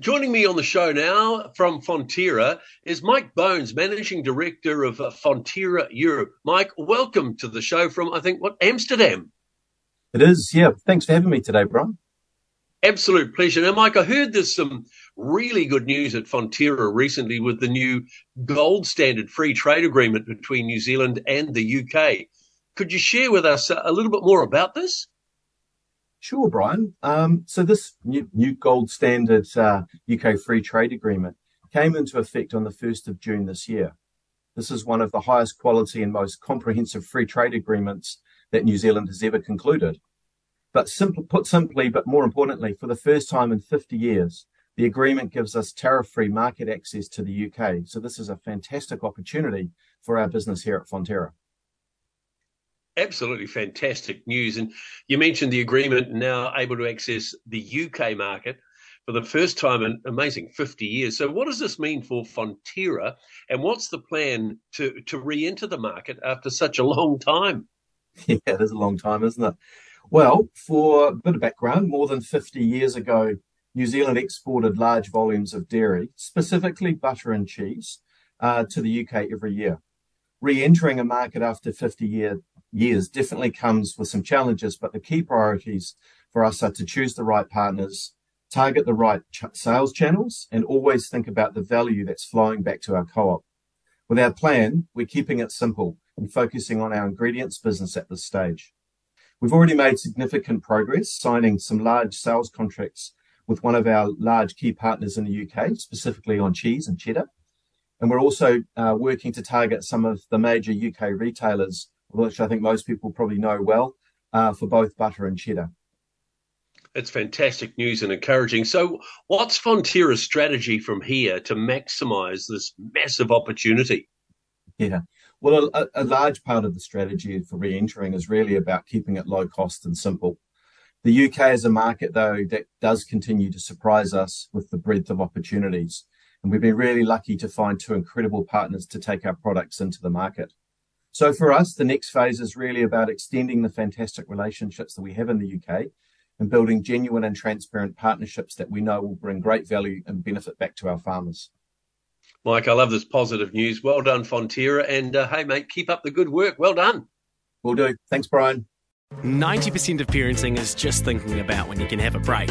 Joining me on the show now from Fonterra is Mike Bones, Managing Director of Fonterra Europe. Mike, welcome to the show from, I think, what, Amsterdam? It is, yeah. Thanks for having me today, Brian. Absolute pleasure. Now, Mike, I heard there's some really good news at Fonterra recently with the new gold standard free trade agreement between New Zealand and the UK. Could you share with us a little bit more about this? Sure, Brian. Um, so this new, new gold standard uh, UK free trade agreement came into effect on the 1st of June this year. This is one of the highest quality and most comprehensive free trade agreements that New Zealand has ever concluded. But simple, put simply, but more importantly, for the first time in 50 years, the agreement gives us tariff-free market access to the UK. So this is a fantastic opportunity for our business here at Fonterra absolutely fantastic news. And you mentioned the agreement now able to access the UK market for the first time in amazing 50 years. So, what does this mean for Fonterra, and what's the plan to to re-enter the market after such a long time? Yeah, it is a long time, isn't it? Well, for a bit of background, more than 50 years ago, New Zealand exported large volumes of dairy, specifically butter and cheese, uh, to the UK every year. Re entering a market after 50 year, years definitely comes with some challenges, but the key priorities for us are to choose the right partners, target the right ch- sales channels, and always think about the value that's flowing back to our co-op. With our plan, we're keeping it simple and focusing on our ingredients business at this stage. We've already made significant progress signing some large sales contracts with one of our large key partners in the UK, specifically on cheese and cheddar. And we're also uh, working to target some of the major UK retailers which I think most people probably know well, uh, for both butter and cheddar. It's fantastic news and encouraging. So, what's Fonterra's strategy from here to maximise this massive opportunity? Yeah, well, a, a, large part of the strategy for re-entering is really about keeping it low cost and simple. The UK is a market, though, that does continue to surprise us with the breadth of opportunities, and we've been really lucky to find two incredible partners to take our products into the market. So for us, the next phase is really about extending the fantastic relationships that we have in the UK and building genuine and transparent partnerships that we know will bring great value and benefit back to our farmers. Mike, I love this positive news. Well done, Fonterra. And uh, hey, mate, keep up the good work. Well done. Will do. Thanks, Brian. 90% of parenting is just thinking about when you can have a break.